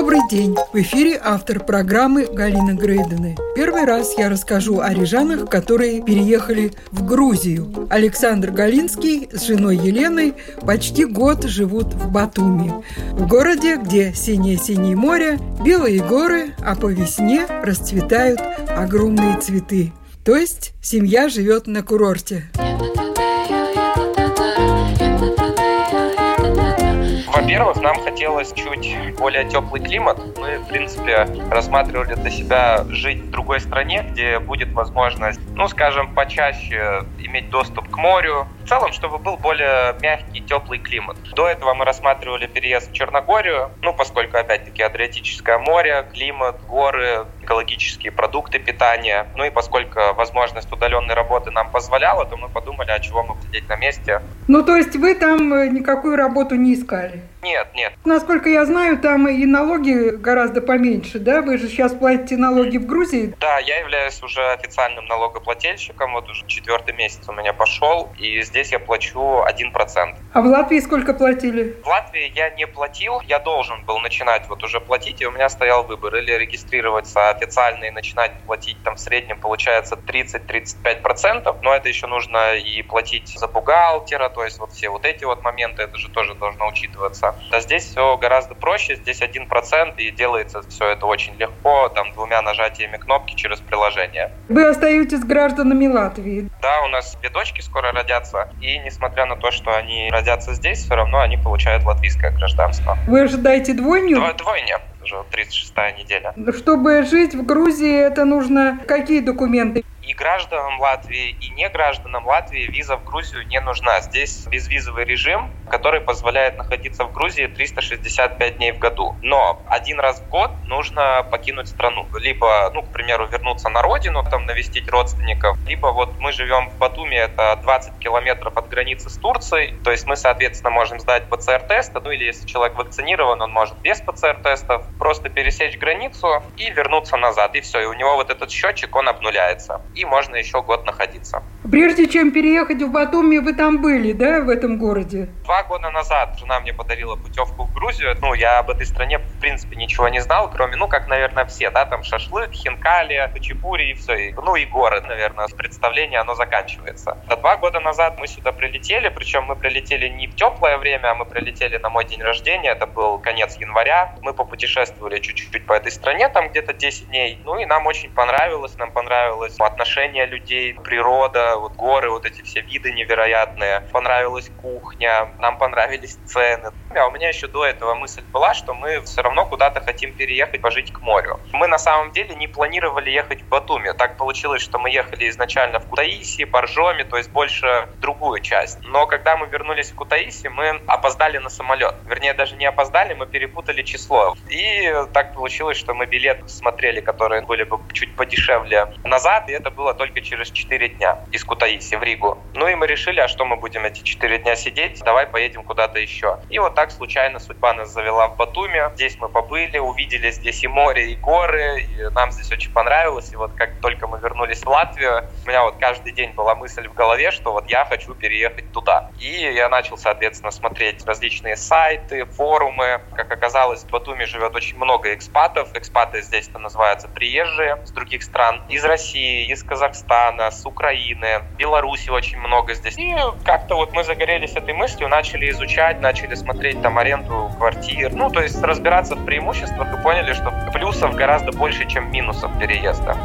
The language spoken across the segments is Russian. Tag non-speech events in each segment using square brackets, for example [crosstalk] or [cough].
Добрый день! В эфире автор программы Галина Грейдены. Первый раз я расскажу о рижанах, которые переехали в Грузию. Александр Галинский с женой Еленой почти год живут в Батуми. В городе, где синее-синее море, белые горы, а по весне расцветают огромные цветы. То есть семья живет на курорте. Во-первых, нам хотелось чуть более теплый климат. Мы, в принципе, рассматривали для себя жить в другой стране, где будет возможность, ну, скажем, почаще иметь доступ к морю. Целом, чтобы был более мягкий, теплый климат. До этого мы рассматривали переезд в Черногорию, ну, поскольку, опять-таки, Адриатическое море, климат, горы, экологические продукты питания. Ну и поскольку возможность удаленной работы нам позволяла, то мы подумали, а чего мы сидеть на месте. Ну, то есть вы там э, никакую работу не искали? Нет, нет. Насколько я знаю, там и налоги гораздо поменьше, да? Вы же сейчас платите налоги в Грузии. Да, я являюсь уже официальным налогоплательщиком. Вот уже четвертый месяц у меня пошел, и здесь я плачу 1%. А в Латвии сколько платили? В Латвии я не платил, я должен был начинать вот уже платить, и у меня стоял выбор или регистрироваться официально и начинать платить там в среднем получается 30-35%, но это еще нужно и платить за бухгалтера, то есть вот все вот эти вот моменты, это же тоже должно учитываться. А здесь все гораздо проще, здесь 1% и делается все это очень легко, там двумя нажатиями кнопки через приложение. Вы остаетесь гражданами Латвии? Да, у нас две дочки скоро родятся, и несмотря на то, что они родятся здесь, все равно они получают латвийское гражданство. Вы ожидаете двойню? Дво, двойня уже 36-я неделя. Чтобы жить в Грузии, это нужно какие документы? И гражданам Латвии, и не гражданам Латвии виза в Грузию не нужна. Здесь безвизовый режим, который позволяет находиться в Грузии 365 дней в году. Но один раз в год нужно покинуть страну. Либо, ну, к примеру, вернуться на родину, там, навестить родственников, либо вот мы живем в Батуми, это 20 километров от границы с Турцией, то есть мы, соответственно, можем сдать ПЦР-тест, ну или если человек вакцинирован, он может без ПЦР-тестов просто пересечь границу и вернуться назад, и все, и у него вот этот счетчик, он обнуляется можно еще год находиться. Прежде чем переехать в Батуми, вы там были, да, в этом городе? Два года назад жена мне подарила путевку в Грузию. Ну, я об этой стране, в принципе, ничего не знал, кроме, ну, как, наверное, все, да, там шашлык, хинкали, хачапури и все. И, ну, и город, наверное, представление, оно заканчивается. А два года назад мы сюда прилетели, причем мы прилетели не в теплое время, а мы прилетели на мой день рождения, это был конец января. Мы попутешествовали чуть-чуть по этой стране, там где-то 10 дней. Ну, и нам очень понравилось, нам понравилось отношение людей, природа, вот горы, вот эти все виды невероятные. Понравилась кухня, нам понравились цены. А у меня еще до этого мысль была, что мы все равно куда-то хотим переехать, пожить к морю. Мы на самом деле не планировали ехать в Батуми. Так получилось, что мы ехали изначально в Кутаиси, Боржоми, то есть больше другую часть. Но когда мы вернулись в Кутаиси, мы опоздали на самолет. Вернее, даже не опоздали, мы перепутали число. И так получилось, что мы билеты смотрели, которые были бы чуть подешевле назад, и это было только через 4 дня из Кутаиси в Ригу. Ну и мы решили, а что мы будем эти 4 дня сидеть, давай поедем куда-то еще. И вот так случайно судьба нас завела в Батуми. Здесь мы побыли, увидели здесь и море, и горы, и нам здесь очень понравилось. И вот как только мы вернулись в Латвию, у меня вот каждый день была мысль в голове, что вот я хочу переехать туда. И я начал, соответственно, смотреть различные сайты, форумы. Как оказалось, в Батуми живет очень много экспатов. Экспаты здесь-то называются приезжие с других стран. Из России, из Казахстана, с Украины, Беларуси очень много здесь. И как-то вот мы загорелись этой мыслью, начали изучать, начали смотреть там аренду квартир, ну, то есть разбираться в преимуществах и поняли, что плюсов гораздо больше, чем минусов переезда.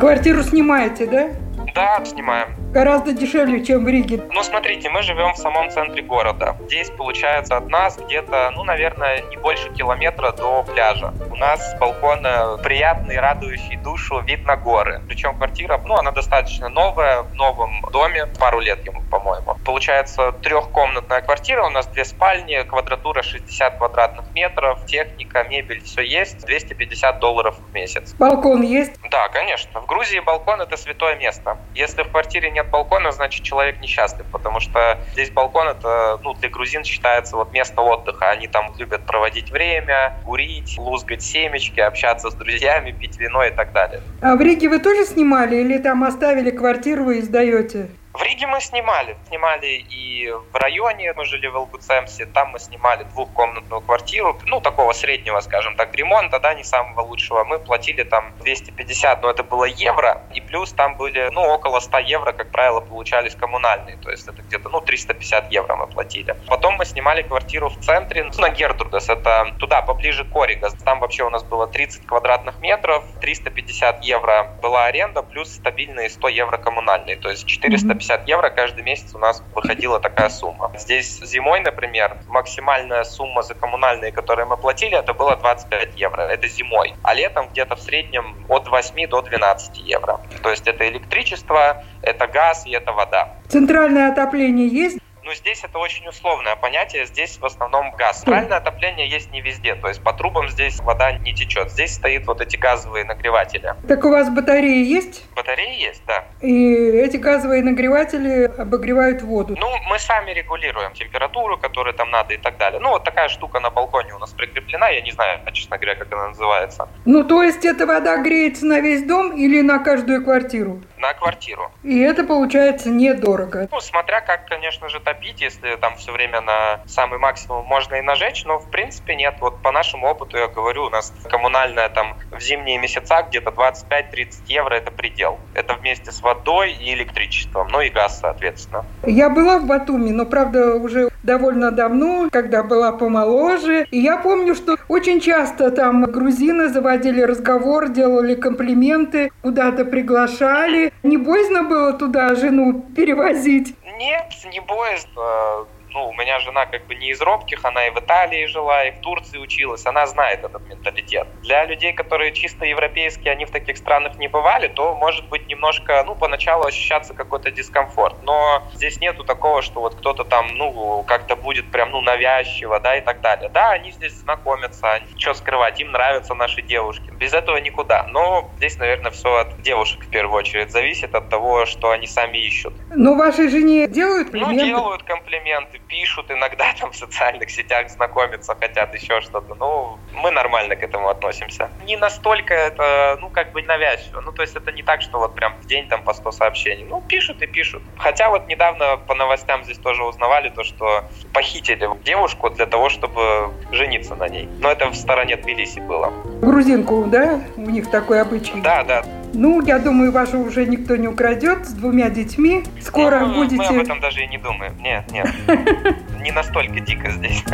Квартиру снимаете, да? Да, снимаем. Гораздо дешевле, чем в Риге. Ну, смотрите, мы живем в самом центре города. Здесь, получается, от нас где-то, ну, наверное, не больше километра до пляжа. У нас с балкона приятный, радующий душу вид на горы. Причем квартира, ну, она достаточно новая, в новом доме, пару лет ему, по-моему. Получается, трехкомнатная квартира, у нас две спальни, квадратура 60 квадратных метров, техника, мебель, все есть, 250 долларов в месяц. Балкон есть? Да, конечно. В Грузии балкон это святое место. Если в квартире нет балкона, значит человек несчастлив, потому что здесь балкон это, ну, для грузин считается вот место отдыха. Они там любят проводить время, курить, лузгать семечки, общаться с друзьями, пить вино и так далее. А в Риге вы тоже снимали или там оставили квартиру и сдаете? В Риге мы снимали. Снимали и в районе, мы жили в Элгуцемсе, там мы снимали двухкомнатную квартиру, ну, такого среднего, скажем так, ремонта, да, не самого лучшего. Мы платили там 250, но это было евро, и плюс там были, ну, около 100 евро, как правило, получались коммунальные, то есть это где-то, ну, 350 евро мы платили. Потом мы снимали квартиру в центре, ну, на Гертрудас, это туда, поближе к Оригас. Там вообще у нас было 30 квадратных метров, 350 евро была аренда, плюс стабильные 100 евро коммунальные, то есть 450 50 евро каждый месяц у нас выходила такая сумма. Здесь зимой, например, максимальная сумма за коммунальные, которые мы платили, это было 25 евро. Это зимой. А летом где-то в среднем от 8 до 12 евро. То есть это электричество, это газ и это вода. Центральное отопление есть? Но здесь это очень условное понятие. Здесь в основном газ. Центральное отопление есть не везде. То есть по трубам здесь вода не течет. Здесь стоит вот эти газовые нагреватели. Так у вас батареи есть? Батареи есть, да. И эти газовые нагреватели обогревают воду? Ну, мы сами регулируем температуру, которую там надо и так далее. Ну, вот такая штука на балконе у нас прикреплена. Я не знаю, честно говоря, как она называется. Ну, то есть эта вода греется на весь дом или на каждую квартиру? На квартиру. И это получается недорого. Ну, смотря как, конечно же, топить, если там все время на самый максимум можно и нажечь, но в принципе нет. Вот по нашему опыту я говорю, у нас коммунальная там в зимние месяца где-то 25-30 евро это предел. Это вместе с водой и электричеством, ну и газ, соответственно. Я была в Батуми, но правда уже довольно давно, когда была помоложе. И я помню, что очень часто там грузины заводили разговор, делали комплименты, куда-то приглашали. Не боязно было туда жену перевозить? Нет, не боязно ну, у меня жена как бы не из робких, она и в Италии жила, и в Турции училась, она знает этот менталитет. Для людей, которые чисто европейские, они в таких странах не бывали, то может быть немножко, ну, поначалу ощущаться какой-то дискомфорт. Но здесь нету такого, что вот кто-то там, ну, как-то будет прям, ну, навязчиво, да, и так далее. Да, они здесь знакомятся, что скрывать, им нравятся наши девушки. Без этого никуда. Но здесь, наверное, все от девушек в первую очередь зависит, от того, что они сами ищут. Но вашей жене делают ну, комплименты? Ну, делают комплименты, пишут иногда [laughs] там в социальных сетях, знакомиться хотят, еще что-то. Ну, мы нормально к этому относимся. Не настолько это, ну, как бы навязчиво. Ну, то есть это не так, что вот прям в день там по 100 сообщений. Ну, пишут и пишут. Хотя вот недавно по новостям здесь тоже узнавали то, что похитили девушку для того, чтобы жениться на ней. Но это в стороне Тбилиси было. Грузинку, да? У них такой обычай. Да, да. Ну, я думаю, вашу уже никто не украдет с двумя детьми. Скоро ну, будете... Мы об этом даже и не думаем. Нет, нет. [laughs] Не настолько дико здесь.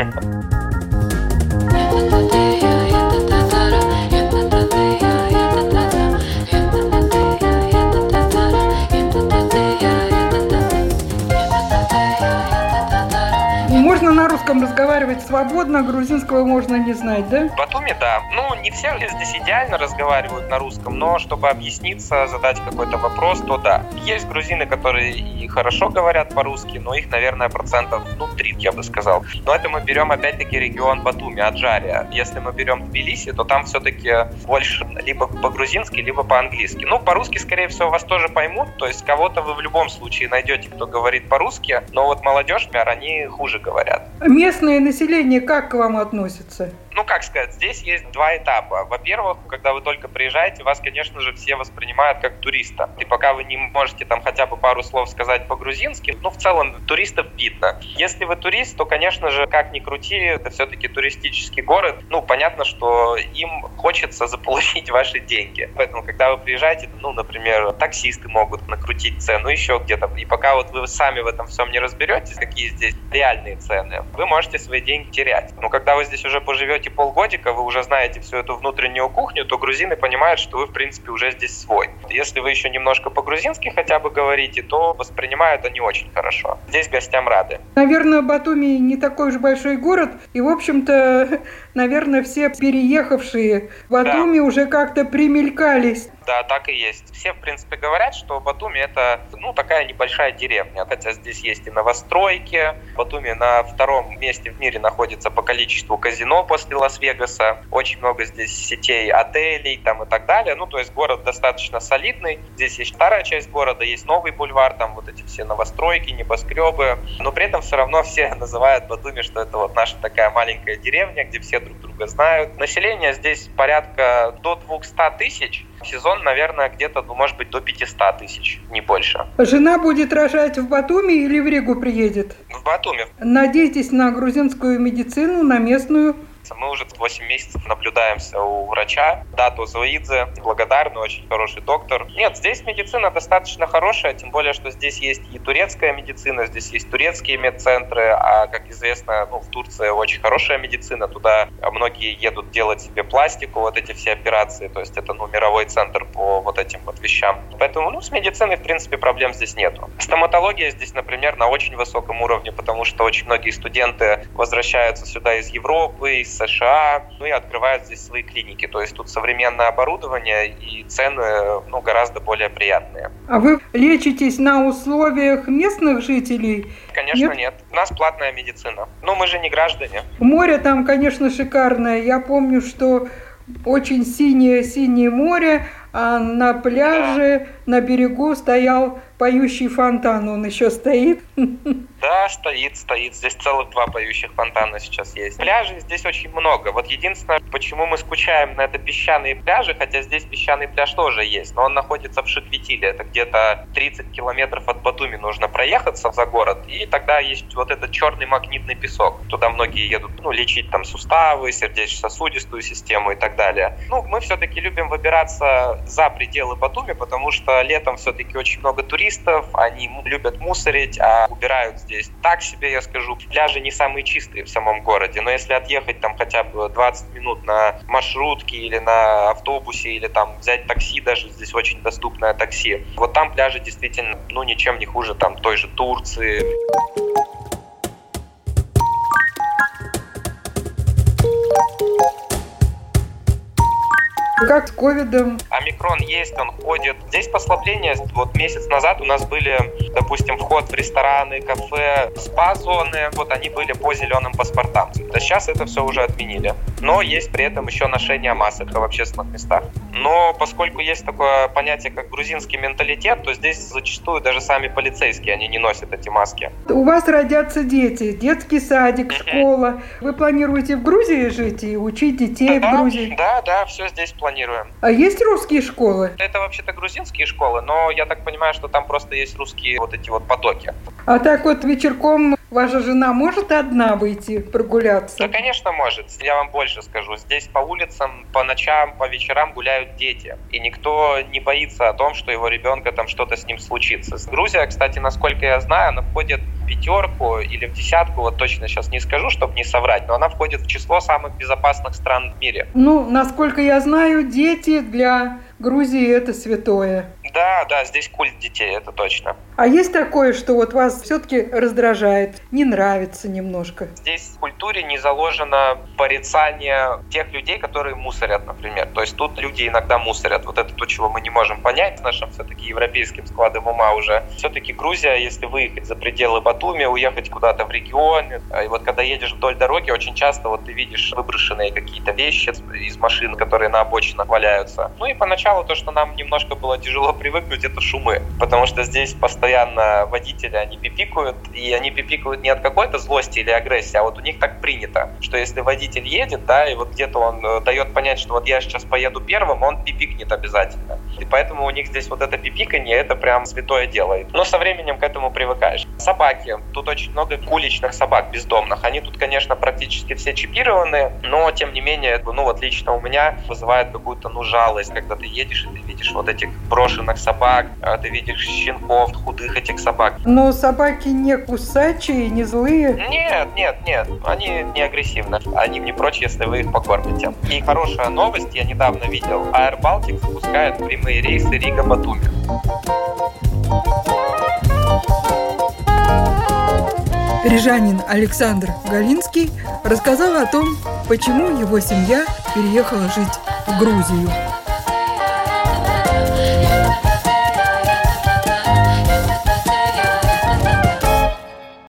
Разговаривать свободно, грузинского можно не знать, да? В Батуми, да. Ну, не все здесь идеально разговаривают на русском, но чтобы объясниться, задать какой-то вопрос, то да. Есть грузины, которые и хорошо говорят по-русски, но их, наверное, процентов, ну, 3, я бы сказал. Но это мы берем, опять-таки, регион Батуми, Аджария. Если мы берем Тбилиси, то там все-таки больше либо по-грузински, либо по-английски. Ну, по-русски, скорее всего, вас тоже поймут, то есть кого-то вы в любом случае найдете, кто говорит по-русски, но вот молодежь, например, они хуже говорят. Местное население как к вам относится? Ну, как сказать, здесь есть два этапа. Во-первых, когда вы только приезжаете, вас, конечно же, все воспринимают как туриста. И пока вы не можете там хотя бы пару слов сказать по-грузински, ну, в целом, туристов видно. Если вы турист, то, конечно же, как ни крути, это все-таки туристический город. Ну, понятно, что им хочется заполучить [laughs] ваши деньги. Поэтому, когда вы приезжаете, ну, например, таксисты могут накрутить цену еще где-то. И пока вот вы сами в этом всем не разберетесь, какие здесь реальные цены, вы можете свои деньги терять. Но когда вы здесь уже поживете живете полгодика, вы уже знаете всю эту внутреннюю кухню, то грузины понимают, что вы, в принципе, уже здесь свой. Если вы еще немножко по-грузински хотя бы говорите, то воспринимают они очень хорошо. Здесь гостям рады. Наверное, Батуми не такой уж большой город, и, в общем-то, [laughs] наверное, все переехавшие в Батуми да. уже как-то примелькались да, так и есть. Все, в принципе, говорят, что Батуми это, ну, такая небольшая деревня, хотя здесь есть и новостройки. Батуми на втором месте в мире находится по количеству казино после Лас-Вегаса. Очень много здесь сетей отелей там и так далее. Ну, то есть город достаточно солидный. Здесь есть старая часть города, есть новый бульвар, там вот эти все новостройки, небоскребы. Но при этом все равно все [laughs] называют Батуми, что это вот наша такая маленькая деревня, где все друг друга знают. Население здесь порядка до 200 тысяч. Сезон, наверное, где-то, ну, может быть, до 500 тысяч, не больше. Жена будет рожать в Батуми или в Ригу приедет? В Батуми. Надейтесь на грузинскую медицину, на местную мы уже 8 месяцев наблюдаемся у врача, Дату Зоидзе, благодарный, очень хороший доктор. Нет, здесь медицина достаточно хорошая, тем более, что здесь есть и турецкая медицина, здесь есть турецкие медцентры, а, как известно, ну, в Турции очень хорошая медицина, туда многие едут делать себе пластику, вот эти все операции, то есть это, ну, мировой центр по вот этим вот вещам. Поэтому, ну, с медициной, в принципе, проблем здесь нету. Стоматология здесь, например, на очень высоком уровне, потому что очень многие студенты возвращаются сюда из Европы, из США, ну и открывают здесь свои клиники. То есть тут современное оборудование и цены ну, гораздо более приятные. А вы лечитесь на условиях местных жителей? Конечно, нет. нет. У нас платная медицина. Но мы же не граждане. Море там, конечно, шикарное. Я помню, что очень синее-синее море, а на пляже, на берегу стоял поющий фонтан, он еще стоит? Да, стоит, стоит. Здесь целых два поющих фонтана сейчас есть. Пляжей здесь очень много. Вот единственное, почему мы скучаем на это песчаные пляжи, хотя здесь песчаный пляж тоже есть, но он находится в Шиквитиле. Это где-то 30 километров от Батуми нужно проехаться за город, и тогда есть вот этот черный магнитный песок. Туда многие едут ну, лечить там суставы, сердечно-сосудистую систему и так далее. Ну, мы все-таки любим выбираться за пределы Батуми, потому что летом все-таки очень много туристов, они любят мусорить, а убирают здесь так себе, я скажу. Пляжи не самые чистые в самом городе, но если отъехать там хотя бы 20 минут на маршрутке или на автобусе, или там взять такси, даже здесь очень доступное такси, вот там пляжи действительно, ну, ничем не хуже там той же Турции. Как с ковидом? Омикрон есть, он ходит. Здесь послабление. Вот месяц назад у нас были, допустим, вход в рестораны, кафе, спа-зоны. Вот они были по зеленым паспортам. Да сейчас это все уже отменили. Но есть при этом еще ношение масок в общественных местах. Но поскольку есть такое понятие, как грузинский менталитет, то здесь зачастую даже сами полицейские, они не носят эти маски. У вас родятся дети, детский садик, школа. Вы планируете в Грузии жить и учить детей да, в Грузии? Да, да, все здесь планируем. А есть русские школы? Это вообще-то грузинские школы, но я так понимаю, что там просто есть русские вот эти вот потоки. А так вот вечерком ваша жена может одна выйти прогуляться? Да, конечно, может. Я вам больше скажу. Здесь по улицам, по ночам, по вечерам гуляют дети. И никто не боится о том, что его ребенка там что-то с ним случится. Грузия, кстати, насколько я знаю, она входит пятерку или в десятку, вот точно сейчас не скажу, чтобы не соврать, но она входит в число самых безопасных стран в мире. Ну, насколько я знаю, дети для Грузии это святое. Да, да, здесь культ детей, это точно. А есть такое, что вот вас все-таки раздражает, не нравится немножко? Здесь в культуре не заложено порицание тех людей, которые мусорят, например. То есть тут люди иногда мусорят. Вот это то, чего мы не можем понять с нашим все-таки европейским складом ума уже. Все-таки Грузия, если выехать за пределы Батуми, уехать куда-то в регион, и вот когда едешь вдоль дороги, очень часто вот ты видишь выброшенные какие-то вещи из машин, которые на обочинах валяются. Ну и поначалу то, что нам немножко было тяжело привыкнуть, это шумы. Потому что здесь постоянно водители, они пипикают, и они пипикают не от какой-то злости или агрессии, а вот у них так принято, что если водитель едет, да, и вот где-то он э, дает понять, что вот я сейчас поеду первым, он пипикнет обязательно. И поэтому у них здесь вот это пипиканье, это прям святое дело. Но со временем к этому привыкаешь. Собаки. Тут очень много уличных собак бездомных. Они тут, конечно, практически все чипированы, но тем не менее, ну вот лично у меня вызывает какую-то ну жалость, когда ты едешь и ты видишь вот этих брошенных черных собак, а ты видишь щенков, худых этих собак. Но собаки не кусачие, не злые? Нет, нет, нет, они не агрессивны. Они не прочь, если вы их покормите. И хорошая новость, я недавно видел, Air Baltic запускает прямые рейсы Рига-Батуми. Рижанин Александр Галинский рассказал о том, почему его семья переехала жить в Грузию.